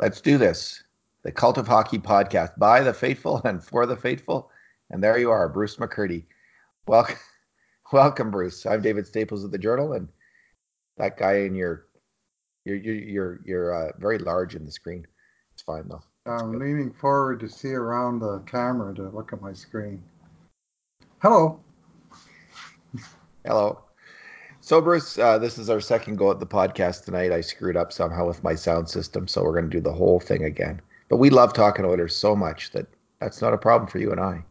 Let's do this. The Cult of Hockey podcast by the faithful and for the faithful. And there you are, Bruce McCurdy. Welcome, welcome, Bruce. I'm David Staples of the Journal, and that guy in your, you're you're you're, you're uh, very large in the screen. It's fine though. I'm leaning forward to see around the camera to look at my screen. Hello. Hello. So, Bruce, uh, this is our second go at the podcast tonight. I screwed up somehow with my sound system, so we're going to do the whole thing again. But we love talking Oilers so much that that's not a problem for you and I.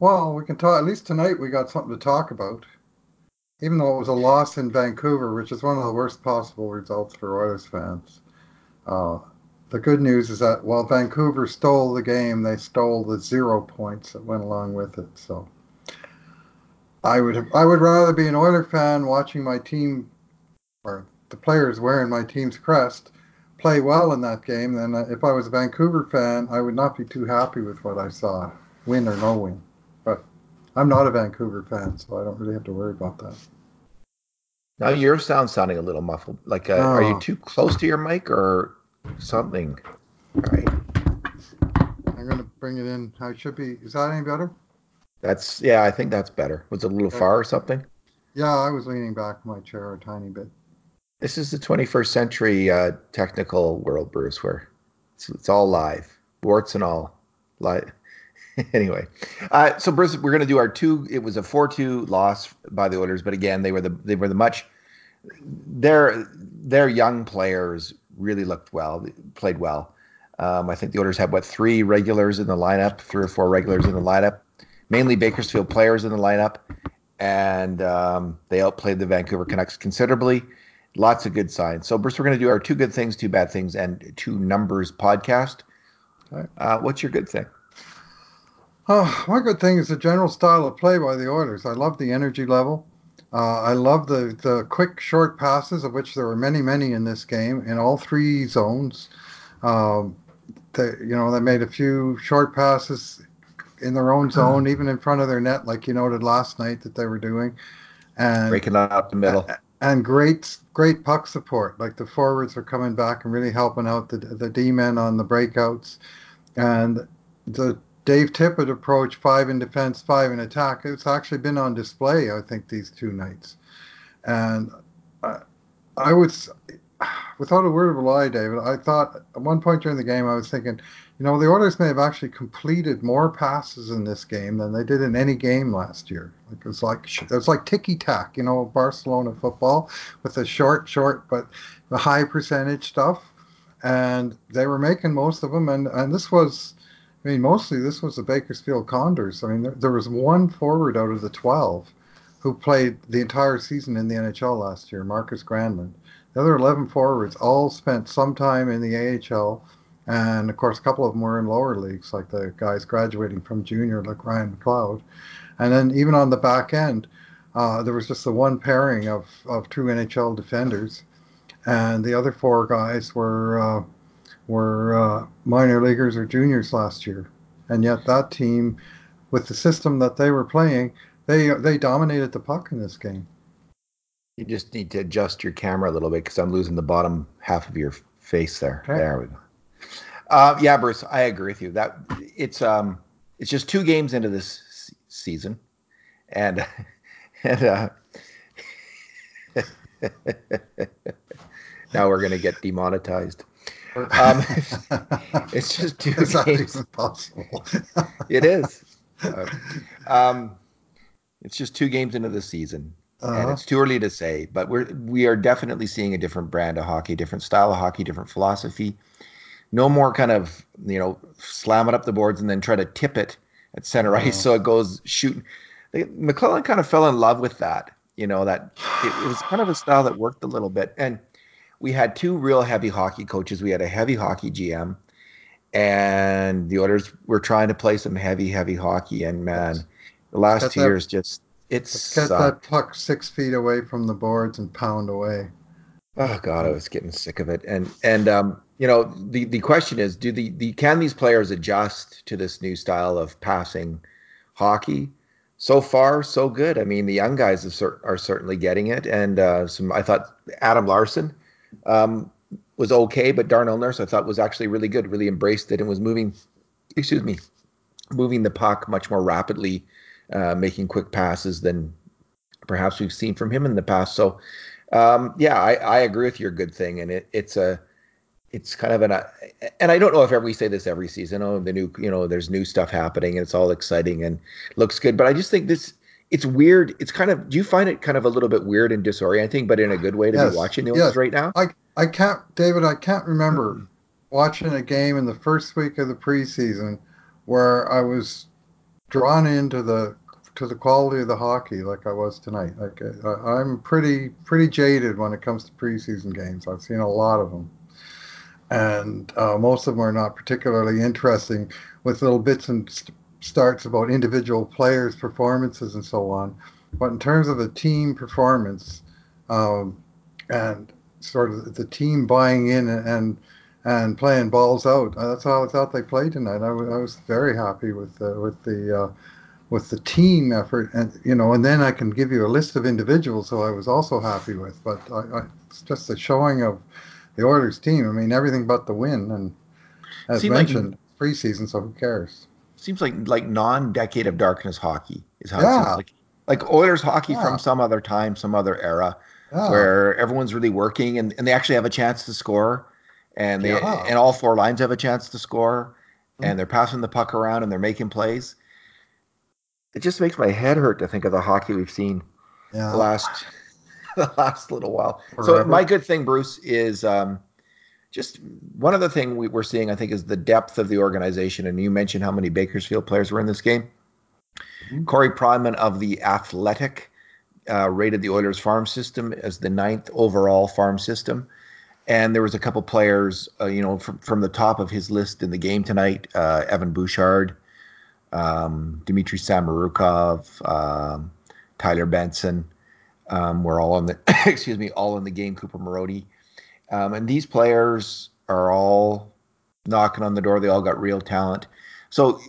Well, we can talk. At least tonight, we got something to talk about. Even though it was a loss in Vancouver, which is one of the worst possible results for Oilers fans. Uh, the good news is that while Vancouver stole the game, they stole the zero points that went along with it. So I would I would rather be an Oiler fan watching my team or the players wearing my team's crest play well in that game than if I was a Vancouver fan. I would not be too happy with what I saw, win or no win. But I'm not a Vancouver fan, so I don't really have to worry about that. Now your sound sounding a little muffled. Like, uh, oh. are you oh. too close to your mic or something? All right. I'm gonna bring it in. I should be. Is that any better? That's yeah, I think that's better. Was it a little far or something? Yeah, I was leaning back in my chair a tiny bit. This is the 21st century uh, technical world, Bruce, where it's, it's all live, warts and all. Live. anyway, uh, so Bruce, we're going to do our two. It was a four-two loss by the Oilers, but again, they were the they were the much. Their their young players really looked well, played well. Um, I think the Oilers had what three regulars in the lineup, three or four regulars in the lineup mainly Bakersfield players in the lineup, and um, they outplayed the Vancouver Canucks considerably. Lots of good signs. So, Bruce, we're going to do our two good things, two bad things, and two numbers podcast. Uh, what's your good thing? Oh, my good thing is the general style of play by the Oilers. I love the energy level. Uh, I love the, the quick, short passes, of which there were many, many in this game in all three zones. Um, they, you know, they made a few short passes in their own hmm. zone, even in front of their net, like you noted last night that they were doing, and breaking up the middle. And great, great puck support. Like the forwards are coming back and really helping out the the D men on the breakouts, and the Dave Tippett approach, five in defense, five in attack. It's actually been on display, I think, these two nights, and I, I would, without a word of a lie, David, I thought at one point during the game I was thinking you know, the Oilers may have actually completed more passes in this game than they did in any game last year. Like it was like it was like ticky tack, you know, Barcelona football with the short, short but the high percentage stuff, and they were making most of them. And and this was, I mean, mostly this was the Bakersfield Condors. I mean, there, there was one forward out of the twelve who played the entire season in the NHL last year, Markus Granlund. The other 11 forwards all spent some time in the AHL and of course, a couple of them were in lower leagues, like the guys graduating from junior, like Ryan McLeod. And then even on the back end, uh, there was just the one pairing of, of two NHL defenders, and the other four guys were uh, were uh, minor leaguers or juniors last year. And yet that team, with the system that they were playing, they they dominated the puck in this game. You just need to adjust your camera a little bit because I'm losing the bottom half of your face there. Okay. There we go. Uh, yeah, Bruce, I agree with you. That it's um it's just two games into this season, and and uh, now we're gonna get demonetized. Um, it's just two is games. possible. it is. Uh, um, it's just two games into the season, uh-huh. and it's too early to say. But we're we are definitely seeing a different brand of hockey, different style of hockey, different philosophy no more kind of you know slam it up the boards and then try to tip it at center ice mm. so it goes shooting. McLellan kind of fell in love with that. You know that it, it, was kind of a style that worked a little bit. And we had two real heavy hockey coaches. We had a heavy hockey GM, and the Oilers were trying to play some heavy, heavy hockey. And man, the last two that, years just it's get that puck six feet away from the boards and pound away. Oh God, I was getting sick of it. And and um, you know, the the question is, do the, the can these players adjust to this new style of passing hockey? So far, so good. I mean, the young guys are, are certainly getting it, and uh, some. I thought Adam Larsson um, was okay, but Darnell Nurse I thought was actually really good, really embraced it and was moving, excuse me, moving the puck much more rapidly, uh, making quick passes than perhaps we've seen from him in the past. So, um, yeah, I, I agree with your good thing, and it, it's a it's kind of an uh, and I don't know if ever we say this every season. Oh, the new you know there's new stuff happening and it's all exciting and looks good, but I just think this it's weird. It's kind of do you find it kind of a little bit weird and disorienting, but in a good way to yes, be watching the yes. right now? I I can't, David. I can't remember watching a game in the first week of the preseason where I was drawn into the to the quality of the hockey like I was tonight. Like I, I'm pretty pretty jaded when it comes to preseason games. I've seen a lot of them, and uh, most of them are not particularly interesting, with little bits and st- starts about individual players' performances and so on. But in terms of the team performance, um, and sort of the team buying in and and playing balls out, uh, that's how I thought they played tonight. I, w- I was very happy with the, with the uh, with the team effort, and you know, and then I can give you a list of individuals who I was also happy with. But I, I, it's just the showing of the Oilers team. I mean, everything but the win, and as Seemed mentioned, like, preseason, so who cares? Seems like like non-decade of darkness hockey is how yeah. it seems like. Like Oilers hockey yeah. from some other time, some other era, yeah. where everyone's really working and, and they actually have a chance to score, and they and all four lines have a chance to score, mm-hmm. and they're passing the puck around and they're making plays it just makes my head hurt to think of the hockey we've seen yeah. the last the last little while. Forever. So my good thing, Bruce, is um, just one other thing we, are seeing. I think is the depth of the organization. And you mentioned how many Bakersfield players were in this game. Mm-hmm. Corey Pronman of the Athletic uh, rated the Oilers farm system as the ninth overall farm system. And there was a couple players, uh, you know, from, from the top of his list in the game tonight. Uh, Evan Bouchard, um, Dmitry Samorukov, um, Tyler Benson um, were all on the excuse me all in the game. Cooper Marody, um, and these players are all knocking on the door. They all got real talent. So,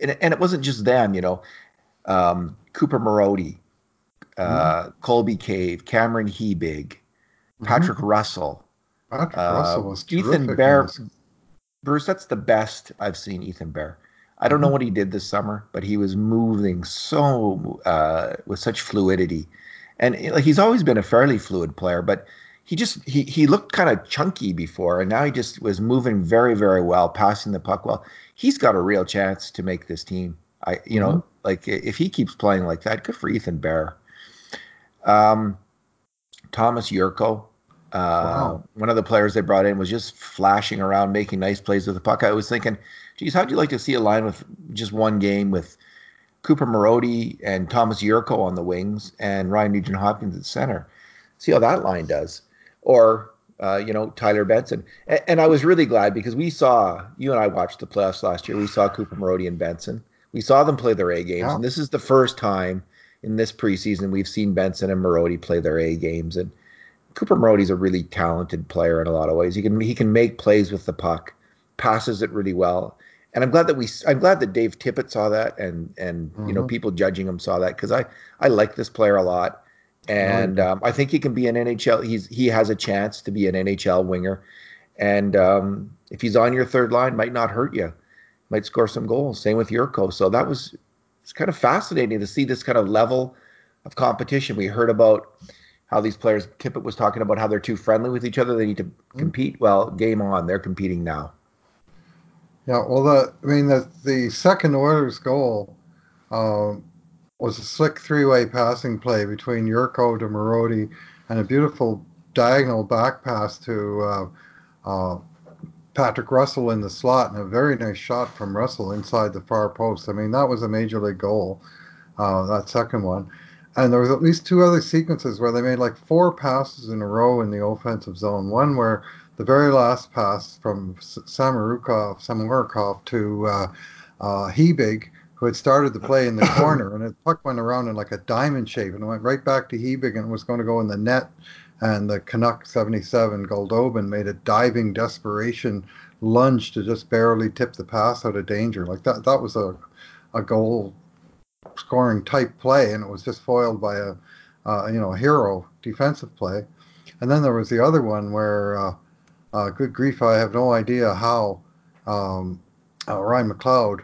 and, and it wasn't just them. You know, um, Cooper Marody, uh, mm-hmm. Colby Cave, Cameron Hebig, mm-hmm. Patrick mm-hmm. Russell. Patrick uh, Russell was Ethan Bear. Bruce, that's the best I've seen Ethan Bear. I don't know mm-hmm. what he did this summer, but he was moving so uh, with such fluidity, and like he's always been a fairly fluid player, but he just he he looked kind of chunky before, and now he just was moving very very well, passing the puck well. He's got a real chance to make this team. I you mm-hmm. know like if he keeps playing like that, good for Ethan Bear. Um, Tomas Jurco, uh, wow. one of the players they brought in was just flashing around, making nice plays with the puck. I was thinking geez, how'd you like to see a line with just one game with Cooper Marody and Tomas Jurco on the wings and Ryan Nugent Hopkins at center? See how that line does. Or, uh, you know, Tyler Benson. And, and, I was really glad because we saw, you and I watched the playoffs last year. We saw Cooper Marody and Benson. We saw them play their A games. And this is the first time in this preseason we've seen Benson and Marody play their A games. And Cooper Marody's a really talented player in a lot of ways. He can he can make plays with the puck, passes it really well. And I'm glad that we I'm glad that Dave Tippett saw that and and mm-hmm. you know mm-hmm. people judging him saw that because I I like this player a lot. And um, I think he can be an NHL he's he has a chance to be an NHL winger. And um, if he's on your third line might not hurt you. Might score some goals. Same with Jurco so that was it's kind of fascinating to see this kind of level of competition. We heard about how these players Tippett was talking about how they're too friendly with each other they need to mm-hmm. compete well game on they're competing now yeah, well, the I mean the the second Oilers goal um, was a slick three-way passing play between Jurco to Marody and a beautiful diagonal back pass to uh, uh, Patrick Russell in the slot and a very nice shot from Russell inside the far post. I mean that was a major league goal, uh, that second one. And there was at least two other sequences where they made like four passes in a row in the offensive zone. One where the very last pass from Samorukov, Samorukov to uh, uh, Hebig, who had started the play in the corner, and the puck went around in like a diamond shape and went right back to Hebig and was going to go in the net. And the Canuck 77 Goldobin made a diving desperation lunge to just barely tip the pass out of danger. Like that, that was a, a goal scoring type play, and it was just foiled by a, uh, you know, a hero defensive play. And then there was the other one where uh, uh, good grief, I have no idea how um, uh, Ryan McLeod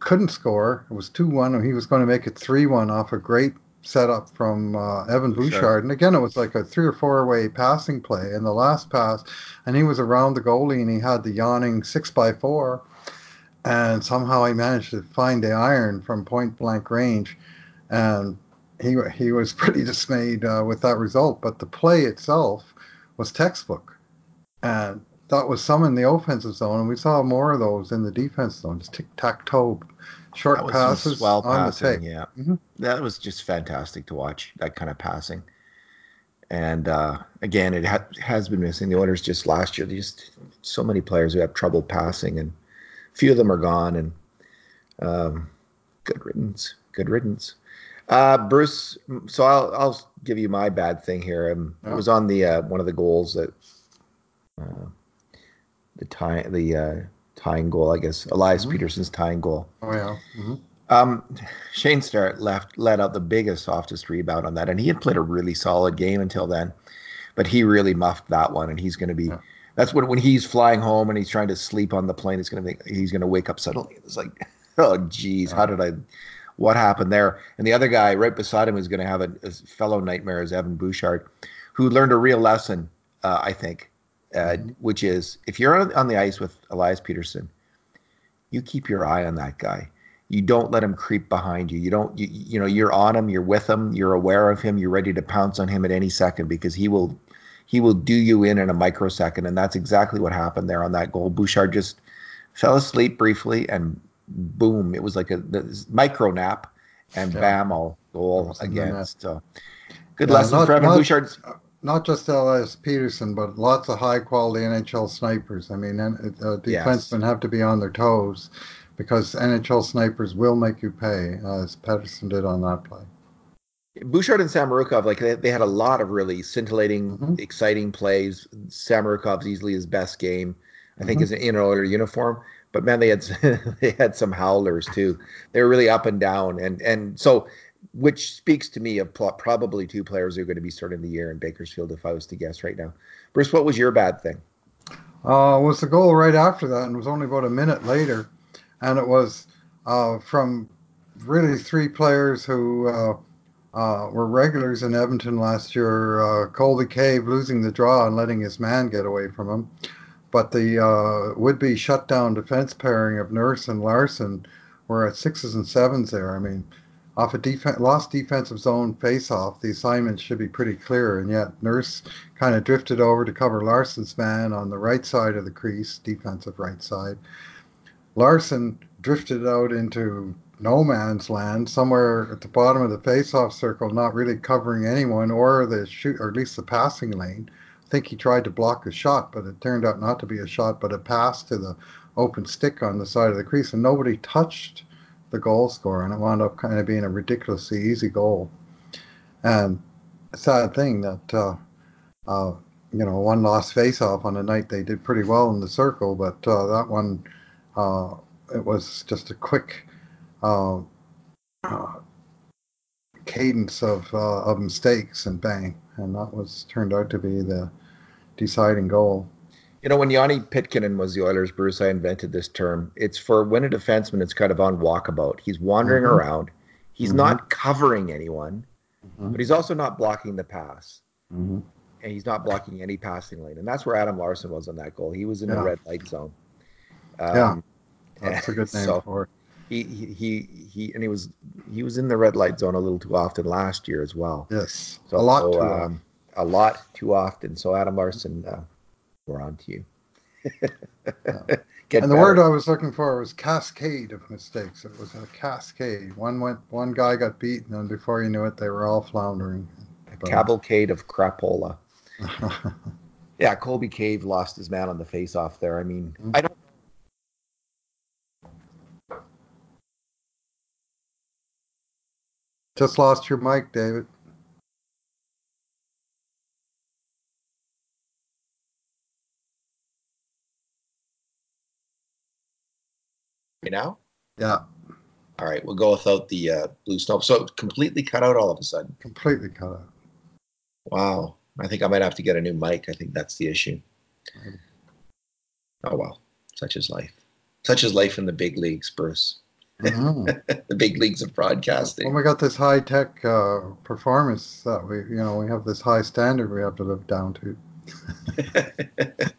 couldn't score. It was 2 1, and he was going to make it 3 1 off a great setup from uh, Evan Bouchard. And again, it was like a three or four way passing play. And the last pass, and he was around the goalie and he had the yawning 6 by 4 And somehow he managed to find the iron from point blank range. And he, he was pretty dismayed uh, with that result. But the play itself was textbook. And that was some in the offensive zone, and we saw more of those in the defense zone. Just tic tac toe, short passes well on passing, the tape. Yeah, mm-hmm. that was just fantastic to watch. That kind of passing, and uh, again, it ha- has been missing. The Oilers just last year, just so many players who have trouble passing, and few of them are gone. And um, good riddance, good riddance. Uh, Bruce, so I'll I'll give you my bad thing here. Um, oh. It was on the uh, one of the goals that. Uh, the tie the uh, tying goal, I guess. Elias mm-hmm. Pettersson's tying goal. Oh yeah. Mm-hmm. Um, Shane Starrett left let out the biggest softest rebound on that, and he had played a really solid game until then, but he really muffed that one, and he's going to be. Yeah. That's when when he's flying home and he's trying to sleep on the plane. It's to be he's going to wake up suddenly. It's like, oh geez, how did I? What happened there? And the other guy right beside him is going to have a, a fellow nightmare is Evan Bouchard, who learned a real lesson, uh, I think, uh, which is if you're on the ice with Elias Pettersson, you keep your eye on that guy. You don't let him creep behind you. You don't, you, you know, you're on him, you're with him, you're aware of him, you're ready to pounce on him at any second because he will, he will do you in in a microsecond, and that's exactly what happened there on that goal. Bouchard just fell asleep briefly, and boom, it was like a micro nap, and yeah. bam, all goal again. So good yeah, lesson not, for Evan not, Bouchard's not just Elias Pettersson, but lots of high quality NHL snipers. I mean, uh, defensemen yes. have to be on their toes because NHL snipers will make you pay, as Pettersson did on that play. Bouchard and Samorukov, like they, they had a lot of really scintillating, mm-hmm. exciting plays. Samorukov's easily his best game, I mm-hmm. think, is in an Oiler uniform. But man, they had they had some howlers too. They were really up and down, and and so which speaks to me of probably two players who are going to be starting the year in Bakersfield, if I was to guess right now. Bruce, what was your bad thing? Uh, was the goal right after that, and it was only about a minute later, and it was uh, from really three players who uh, uh were regulars in Edmonton last year. Uh, Colby Cave losing the draw and letting his man get away from him, but the uh, would-be shutdown defense pairing of Nurse and Larsson were at sixes and sevens there. I mean off a def- lost defensive zone face-off, the assignment should be pretty clear, and yet Nurse kind of drifted over to cover Larsson's man on the right side of the crease, defensive right side. Larsson drifted out into no man's land, somewhere at the bottom of the face-off circle, not really covering anyone or the shoot, or at least the passing lane. I think he tried to block a shot, but it turned out not to be a shot, but a pass to the open stick on the side of the crease, and nobody touched the goal scorer, and it wound up kind of being a ridiculously easy goal. And sad thing that uh, uh, you know one lost face-off on a night they did pretty well in the circle, but uh, that one uh, it was just a quick uh, uh, cadence of of mistakes and bang, and that was turned out to be the deciding goal. You know, when Joni Pitkanen was the Oilers, Bruce, I invented this term. It's for when a defenseman is kind of on walkabout. He's wandering mm-hmm. around. He's mm-hmm. not covering anyone, mm-hmm. but he's also not blocking the pass. Mm-hmm. And he's not blocking any passing lane. And that's where Adam Larson was on that goal. He was in yeah. the red light zone. Um, yeah, that's a good name so for. He, he he and he was he was in the red light zone a little too often last year as well. Yes, so, a lot so, too um, often. A lot too often. So Adam Larsson uh, we're on to you. and the better. word I was looking for was cascade of mistakes. It was a cascade. One went, one guy got beaten, and before you knew it, they were all floundering. A cavalcade of crapola. yeah, Colby Cave lost his man on the face-off there. I mean, mm-hmm. I don't. Just lost your mic, David. now? Yeah. All right, we'll go without the uh, blue snow. So completely cut out all of a sudden. Completely cut out. Wow. I think I might have to get a new mic. I think that's the issue. Oh well, such is life. Such is life in the big leagues, Bruce. Mm-hmm. the big leagues of broadcasting. When we got this high tech uh, performance that we, you know, we have this high standard we have to live down to.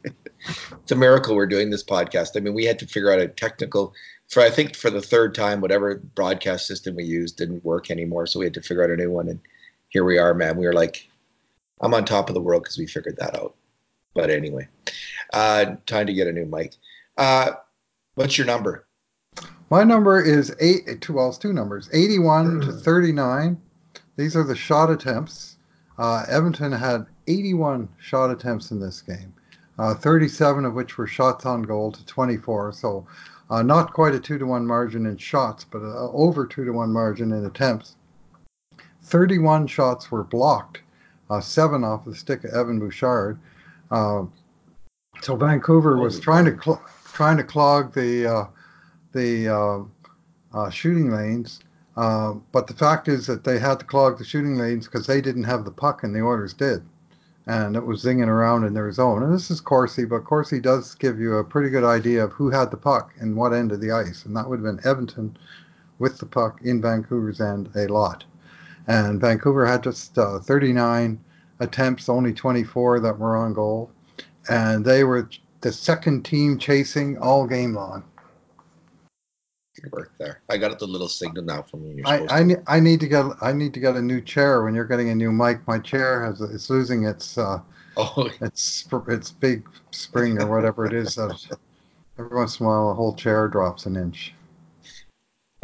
it's a miracle we're doing this podcast. I mean, we had to figure out a technical for I think for the third time, whatever broadcast system we used didn't work anymore, so we had to figure out a new one. And here we are, man. We were like, I'm on top of the world because we figured that out. But anyway, uh, time to get a new mic. Uh, what's your number? My number is eight. Two, well, it's two numbers: 81 to 39. These are the shot attempts. Uh, Edmonton had 81 shot attempts in this game, uh, 37 of which were shots on goal to 24. So uh, not quite a two to one margin in shots, but uh, over two to one margin in attempts. 31 shots were blocked, uh, seven off the stick of Evan Bouchard. Uh, so Vancouver was trying to cl- trying to clog the uh, the uh, shooting lanes, but the fact is that they had to clog the shooting lanes because they didn't have the puck and the Oilers did and it was zinging around in their zone. And this is Corsi, but Corsi does give you a pretty good idea of who had the puck and what end of the ice, and that would have been Edmonton with the puck in Vancouver's end a lot. And Vancouver had just uh, 39 attempts, only 24 that were on goal, and they were the second team chasing all game long work there. I got the little signal now from you. I, I, to. I need to get I need to get a new chair. When you're getting a new mic, my chair has it's losing its uh, oh its its big spring or whatever it is. every once in a while, a whole chair drops an inch.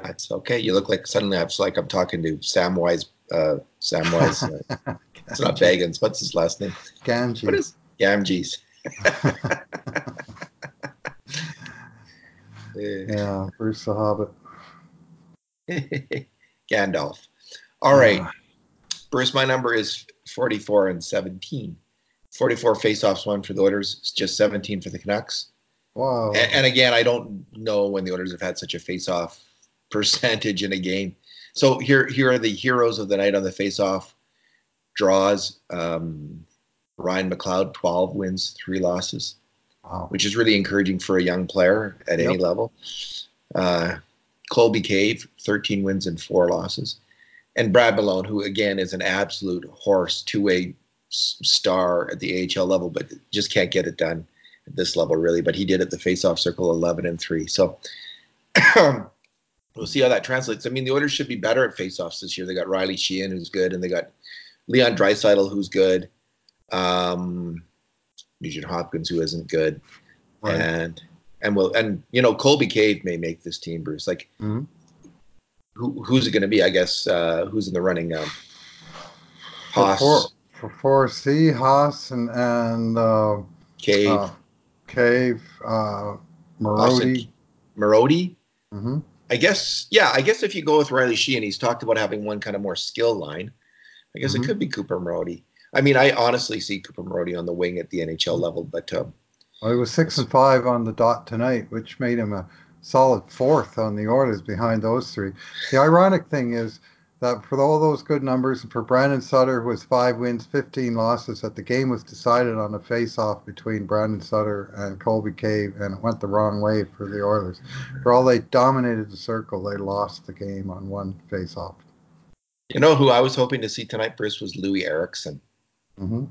That's okay. You look like suddenly it's like I'm talking to Samwise. Uh, Samwise. Uh, it's not Baggins. What's his last name? Gamgee. What is Gamgees? Yeah, Bruce the Hobbit. Gandalf. All right. Bruce, my number is 44 and 17. 44 faceoffs won for the Oilers, it's just 17 for the Canucks. Wow. And, and, again, I don't know when the Oilers have had such a faceoff percentage in a game. So here, here are the heroes of the night on the faceoff draws. Um, Ryan McLeod, 12 wins, three losses wow. which is really encouraging for a young player at yep. any level. Uh, Colby Cave, 13 wins and four losses. And Brad Malone, who again is an absolute horse, two way star at the AHL level, but just can't get it done at this level, really. But he did at the faceoff circle 11 and 3. So we'll see how that translates. I mean, the Oilers should be better at faceoffs this year. They got Riley Sheahan, who's good, and they got Leon Draisaitl, who's good. Um, Nugent Hopkins, who isn't good, right. and and will and you know Colby Cave may make this team, Bruce. Like, mm-hmm. who who's it going to be? I guess uh, who's in the running now? Haas. For, for, for C, Haas, and and uh, Cave, uh, Cave, uh, Marody, Marody. Mm-hmm. I guess, yeah. I guess if you go with Riley Sheahan, he's talked about having one kind of more skill line. I guess mm-hmm. it could be Cooper Marody. I mean, I honestly see Cooper Marody on the wing at the NHL level, but um, well, he was six and five on the dot tonight, which made him a solid fourth on the Oilers behind those three. The ironic thing is that for all those good numbers, for Brandon Sutter, who was five wins, 15 losses, that the game was decided on a face-off between Brandon Sutter and Colby Cave, and it went the wrong way for the Oilers. For all they dominated the circle, they lost the game on one face-off. You know who I was hoping to see tonight, Bruce, was Loui Eriksson. Mm-hmm.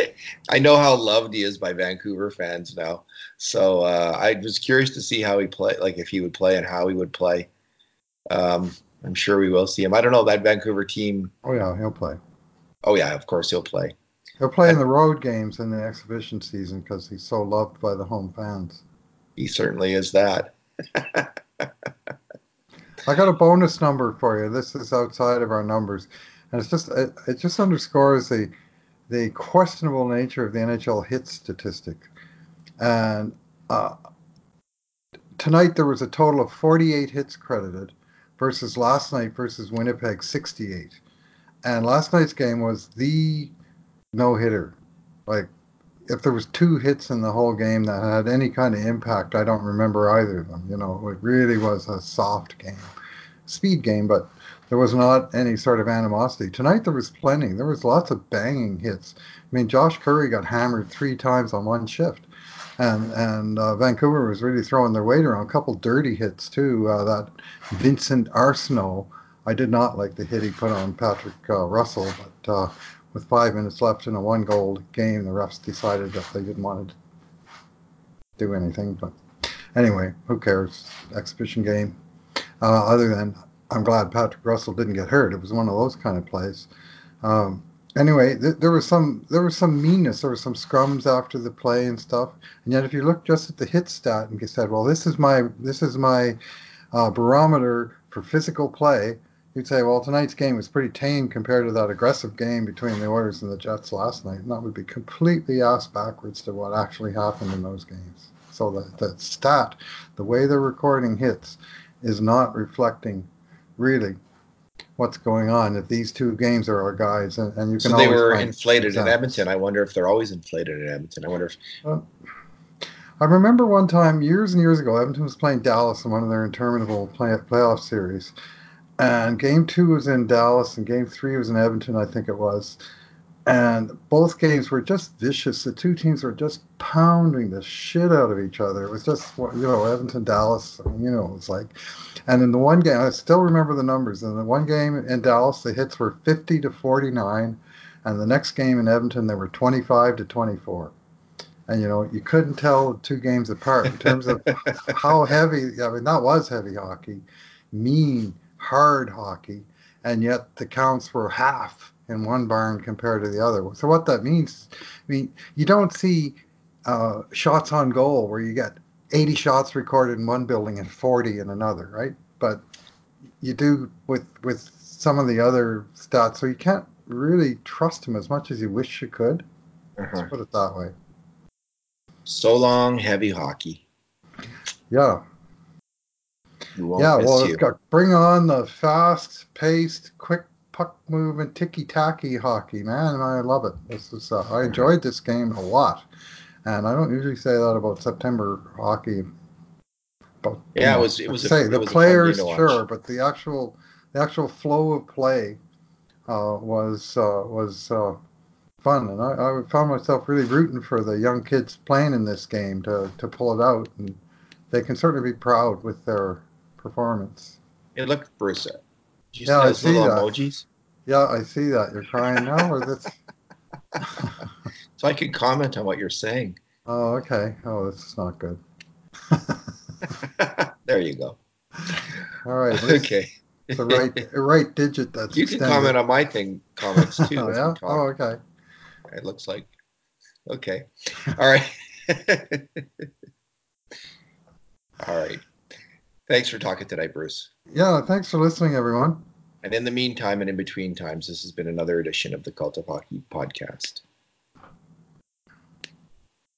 I know how loved he is by Vancouver fans now, so uh, I was curious to see how he play, like if he would play and how he would play. Um, I'm sure we will see him. I don't know that Vancouver team. Oh yeah, he'll play. Oh yeah, of course he'll play. He'll play in the road games in the exhibition season because he's so loved by the home fans. He certainly is that. I got a bonus number for you. This is outside of our numbers and it's just it, it just underscores the the questionable nature of the NHL hit statistic. And uh, tonight there was a total of 48 hits credited versus last night versus Winnipeg 68. And last night's game was the no hitter. Like if there was two hits in the whole game that had any kind of impact, I don't remember either of them. You know, it really was a soft game, speed game, but there was not any sort of animosity. Tonight there was plenty. There was lots of banging hits. I mean, Josh Currie got hammered three times on one shift, and and uh, Vancouver was really throwing their weight around. A couple dirty hits too. Uh, that Vincent Arseneau. I did not like the hit he put on Patrick uh, Russell, but uh, with five minutes left in a one goal game, the refs decided that they didn't want to do anything. But anyway, who cares? Exhibition game. Uh, other than I'm glad Patrick Russell didn't get hurt. It was one of those kind of plays. Um, anyway, th- there was some there was some meanness. There were some scrums after the play and stuff. And yet, if you look just at the hit stat and you said, "Well, this is my this is my uh, barometer for physical play," you'd say, "Well, tonight's game was pretty tame compared to that aggressive game between the Oilers and the Jets last night." And that would be completely ass backwards to what actually happened in those games. So the, the stat, the way they're recording hits, is not reflecting really what's going on if these two games are our guys and, and you can so they were inflated in edmonton. I wonder if they're always inflated in edmonton. I wonder if uh, i remember one time years and years ago edmonton was playing dallas in one of their interminable play, playoff series and game two was in dallas and game three was in edmonton i think it was and both games were just vicious. The two teams were just pounding the shit out of each other. It was just, you know, Edmonton, Dallas, you know, it was like, and in the one game, I still remember the numbers. In the one game in Dallas, the hits were 50 to 49, and the next game in Edmonton, they were 25 to 24. And, you know, you couldn't tell two games apart in terms of how heavy, I mean, that was heavy hockey, mean, hard hockey, and yet the counts were half in one barn compared to the other. So what that means, I mean, you don't see uh, shots on goal where you get 80 shots recorded in one building and 40 in another, right? But you do with with some of the other stats, so you can't really trust them as much as you wish you could. Uh-huh. Let's put it that way. So long, heavy hockey. Yeah. Yeah, well, it's got bring on the fast-paced, quick puck movement, ticky tacky hockey, man, and I love it. This is uh, I enjoyed this game a lot, and I don't usually say that about September hockey. But yeah, know, it was. It was. Say a, the players, sure, but the actual the actual flow of play uh, was uh, was uh, fun, and I, I found myself really rooting for the young kids playing in this game to to pull it out, and they can certainly be proud with their performance. It looked Bruce. Yeah, I see that. emojis? Yeah, I see that. You're crying now, or that's. so I can comment on what you're saying. Oh, okay. Oh, this is not good. there you go. All right. Okay. the right right digit that's you extended. can comment on my thing comments too oh, yeah oh okay it looks like okay all right all right thanks for talking tonight bruce yeah thanks for listening everyone and in the meantime and in between times, this has been another edition of the Cult of Hockey podcast.